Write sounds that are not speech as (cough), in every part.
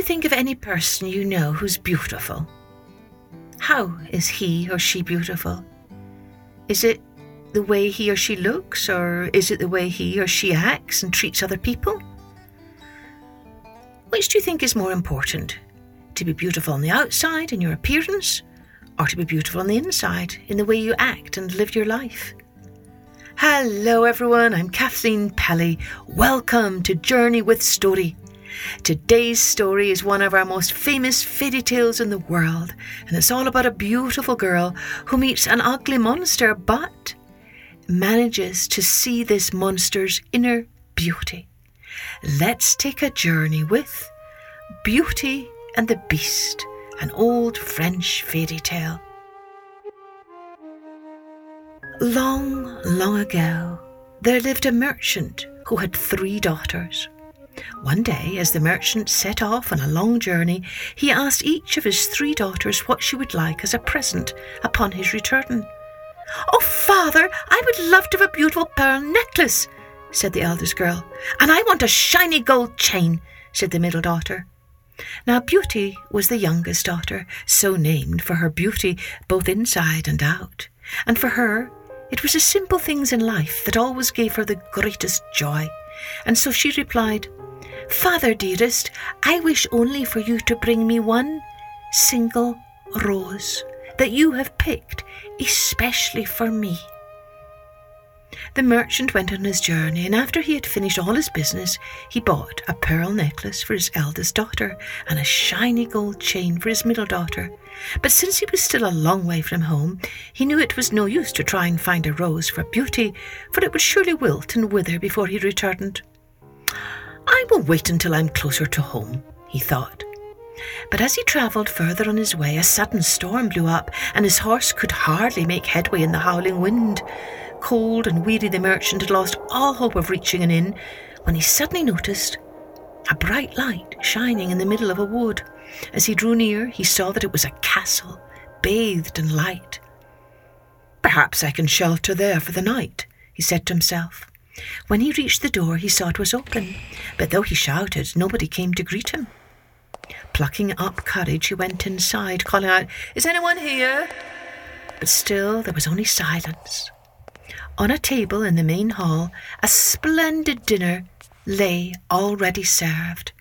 you think of any person you know who's beautiful? How is he or she beautiful? Is it the way he or she looks, or is it the way he or she acts and treats other people? Which do you think is more important? To be beautiful on the outside in your appearance, or to be beautiful on the inside in the way you act and live your life? Hello, everyone. I'm Kathleen Pelley. Welcome to Journey with Story. Today's story is one of our most famous fairy tales in the world, and it's all about a beautiful girl who meets an ugly monster but manages to see this monster's inner beauty. Let's take a journey with Beauty and the Beast, an old French fairy tale. Long, long ago, there lived a merchant who had three daughters. One day, as the merchant set off on a long journey, he asked each of his three daughters what she would like as a present upon his return. Oh, father, I would love to have a beautiful pearl necklace, said the eldest girl. And I want a shiny gold chain, said the middle daughter. Now, Beauty was the youngest daughter, so named for her beauty both inside and out. And for her, it was the simple things in life that always gave her the greatest joy. And so she replied, Father dearest, I wish only for you to bring me one single rose that you have picked especially for me. The merchant went on his journey, and after he had finished all his business, he bought a pearl necklace for his eldest daughter and a shiny gold chain for his middle daughter. But since he was still a long way from home, he knew it was no use to try and find a rose for Beauty, for it would surely wilt and wither before he returned. I will wait until I'm closer to home, he thought. But as he travelled further on his way, a sudden storm blew up, and his horse could hardly make headway in the howling wind. Cold and weary, the merchant had lost all hope of reaching an inn when he suddenly noticed a bright light shining in the middle of a wood. As he drew near, he saw that it was a castle, bathed in light. Perhaps I can shelter there for the night, he said to himself. When he reached the door, he saw it was open, but though he shouted, nobody came to greet him. Plucking up courage, he went inside, calling out, Is anyone here? But still there was only silence. On a table in the main hall, a splendid dinner lay already served.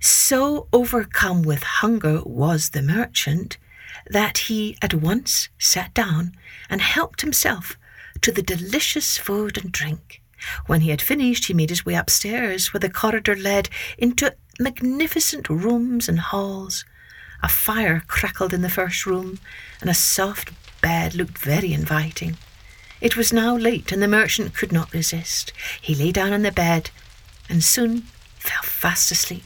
So overcome with hunger was the merchant that he at once sat down and helped himself to the delicious food and drink. When he had finished, he made his way upstairs, where the corridor led into magnificent rooms and halls. A fire crackled in the first room, and a soft bed looked very inviting. It was now late, and the merchant could not resist. He lay down on the bed and soon fell fast asleep.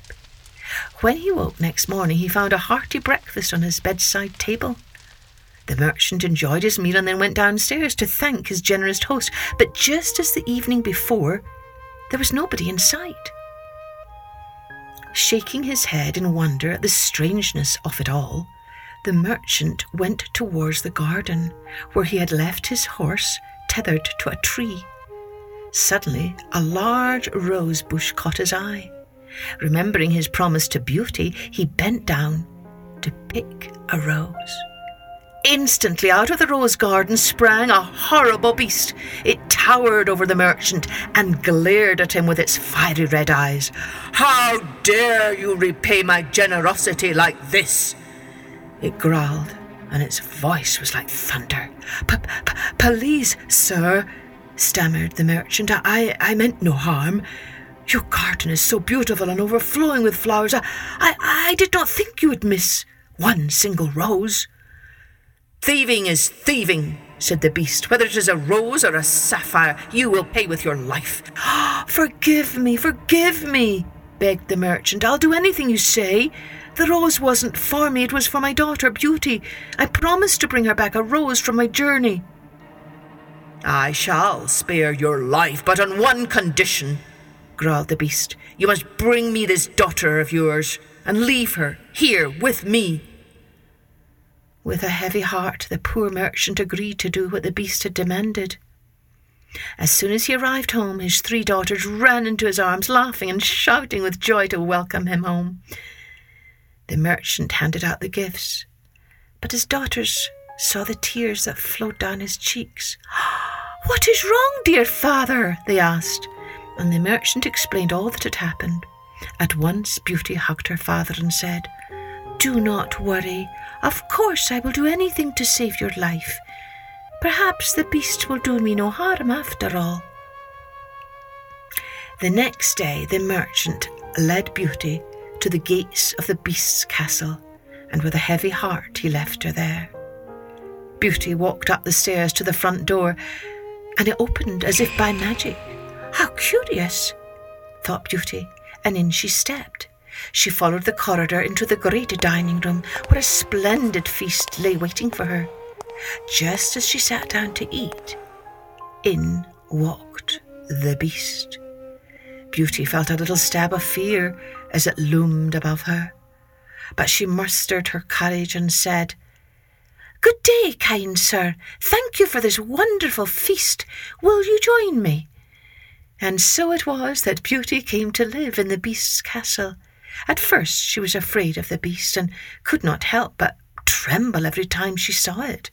When he woke next morning, he found a hearty breakfast on his bedside table. The merchant enjoyed his meal and then went downstairs to thank his generous host. But just as the evening before, there was nobody in sight. Shaking his head in wonder at the strangeness of it all, the merchant went towards the garden, where he had left his horse tethered to a tree. Suddenly, a large rose bush caught his eye. Remembering his promise to Beauty, he bent down to pick a rose. Instantly, out of the rose garden sprang a horrible beast. It towered over the merchant and glared at him with its fiery red eyes. How dare you repay my generosity like this? It growled, and its voice was like thunder. Please, sir, stammered the merchant. I, I meant no harm. Your garden is so beautiful and overflowing with flowers. I, I, I did not think you would miss one single rose. Thieving is thieving, said the beast. Whether it is a rose or a sapphire, you will pay with your life. (gasps) forgive me, forgive me, begged the merchant. I'll do anything you say. The rose wasn't for me, it was for my daughter Beauty. I promised to bring her back a rose from my journey. I shall spare your life, but on one condition, growled the beast. You must bring me this daughter of yours and leave her here with me. With a heavy heart, the poor merchant agreed to do what the beast had demanded. As soon as he arrived home, his three daughters ran into his arms, laughing and shouting with joy to welcome him home. The merchant handed out the gifts, but his daughters saw the tears that flowed down his cheeks. (gasps) What is wrong, dear father? they asked, and the merchant explained all that had happened. At once Beauty hugged her father and said, Do not worry. Of course I will do anything to save your life. Perhaps the beast will do me no harm after all. The next day the merchant led Beauty to the gates of the beast's castle, and with a heavy heart he left her there. Beauty walked up the stairs to the front door, and it opened as if by magic. How curious, thought Beauty, and in she stepped. She followed the corridor into the great dining room, where a splendid feast lay waiting for her. Just as she sat down to eat, in walked the beast. Beauty felt a little stab of fear as it loomed above her, but she mustered her courage and said, Good day, kind sir. Thank you for this wonderful feast. Will you join me? And so it was that Beauty came to live in the beast's castle. At first she was afraid of the beast and could not help but tremble every time she saw it.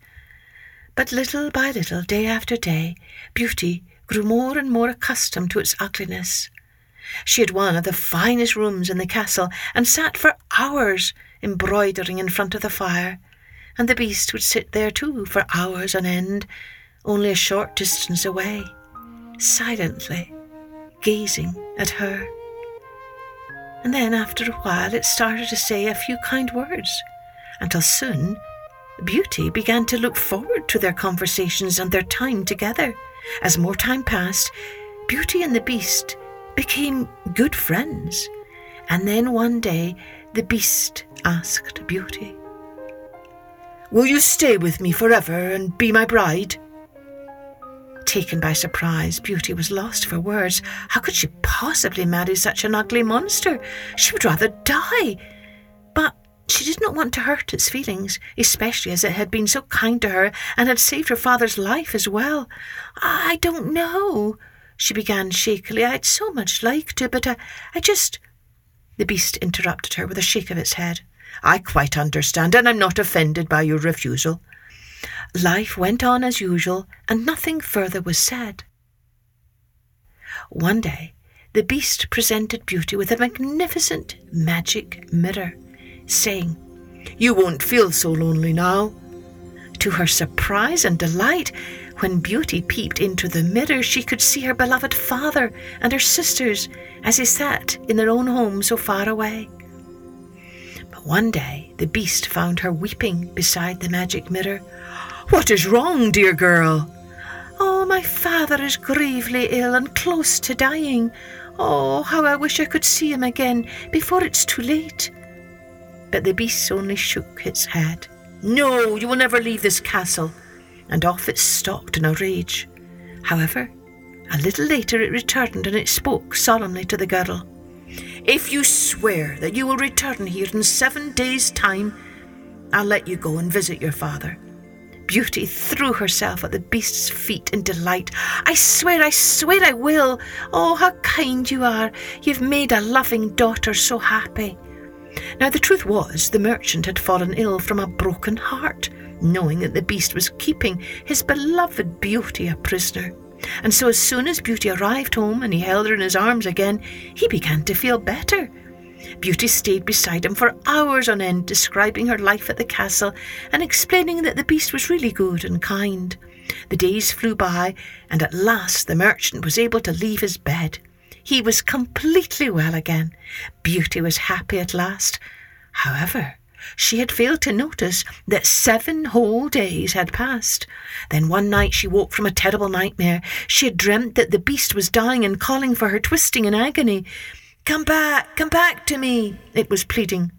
But little by little, day after day, Beauty grew more and more accustomed to its ugliness. She had one of the finest rooms in the castle and sat for hours embroidering in front of the fire, and the beast would sit there too for hours on end, only a short distance away, silently gazing at her. And then, after a while, it started to say a few kind words, until soon Beauty began to look forward to their conversations and their time together. As more time passed, Beauty and the Beast became good friends. And then one day, the Beast asked Beauty, Will you stay with me forever and be my bride? Taken by surprise, Beauty was lost for words. How could she possibly marry such an ugly monster? She would rather die. But she did not want to hurt its feelings, especially as it had been so kind to her and had saved her father's life as well. I don't know, she began shakily. I'd so much like to, but I, I just. The beast interrupted her with a shake of its head. I quite understand, and I'm not offended by your refusal. Life went on as usual, and nothing further was said. One day, the beast presented Beauty with a magnificent magic mirror saying, You won't feel so lonely now. To her surprise and delight, when Beauty peeped into the mirror, she could see her beloved father and her sisters as they sat in their own home so far away. But one day the beast found her weeping beside the magic mirror. What is wrong, dear girl? Oh, my father is gravely ill and close to dying. Oh, how I wish I could see him again before it's too late. But the beast only shook its head. No, you will never leave this castle. And off it stalked in a rage. However, a little later it returned and it spoke solemnly to the girl. If you swear that you will return here in seven days' time, I'll let you go and visit your father. Beauty threw herself at the beast's feet in delight. I swear, I swear I will. Oh, how kind you are. You've made a loving daughter so happy. Now, the truth was, the merchant had fallen ill from a broken heart, knowing that the beast was keeping his beloved Beauty a prisoner. And so, as soon as Beauty arrived home and he held her in his arms again, he began to feel better. Beauty stayed beside him for hours on end, describing her life at the castle and explaining that the beast was really good and kind. The days flew by, and at last the merchant was able to leave his bed. He was completely well again. Beauty was happy at last. However, she had failed to notice that seven whole days had passed. Then one night she woke from a terrible nightmare. She had dreamt that the beast was dying and calling for her, twisting in agony. Come back, come back to me, it was pleading.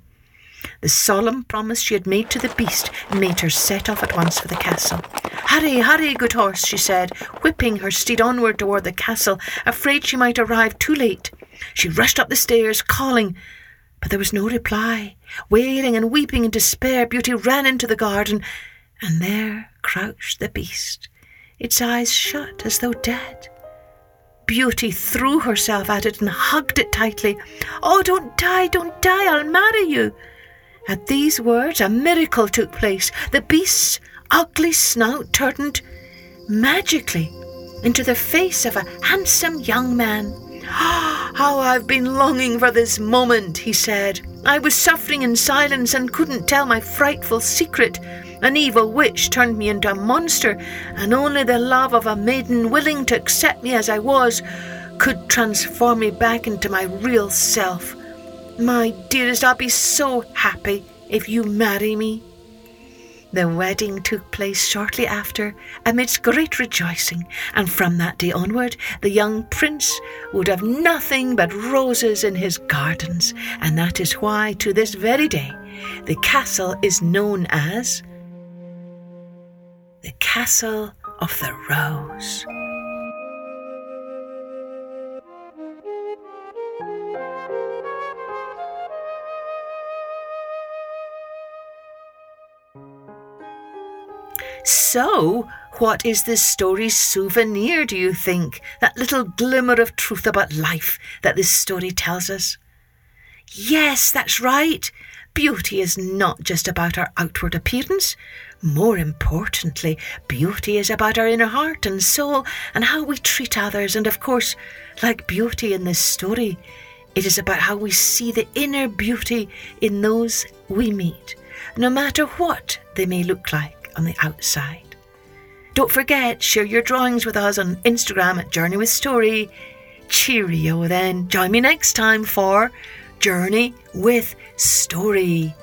The solemn promise she had made to the beast made her set off at once for the castle. Hurry, hurry, good horse, she said, whipping her steed onward toward the castle, afraid she might arrive too late. She rushed up the stairs, calling, but there was no reply. Wailing and weeping in despair, Beauty ran into the garden, and there crouched the beast, its eyes shut as though dead. Beauty threw herself at it and hugged it tightly. Oh, don't die, don't die, I'll marry you. At these words, a miracle took place. The beast's ugly snout turned magically into the face of a handsome young man. Ah, (gasps) how I've been longing for this moment, he said. I was suffering in silence and couldn't tell my frightful secret. An evil witch turned me into a monster, and only the love of a maiden willing to accept me as I was could transform me back into my real self. My dearest, I'll be so happy if you marry me. The wedding took place shortly after, amidst great rejoicing, and from that day onward, the young prince would have nothing but roses in his gardens, and that is why, to this very day, the castle is known as the Castle of the Rose. So, what is this story's souvenir, do you think? That little glimmer of truth about life that this story tells us? Yes, that's right. Beauty is not just about our outward appearance. More importantly, beauty is about our inner heart and soul and how we treat others. And of course, like beauty in this story, it is about how we see the inner beauty in those we meet, no matter what they may look like on the outside. Don't forget, share your drawings with us on Instagram at Journey with Story. Cheerio then. Join me next time for Journey with Story.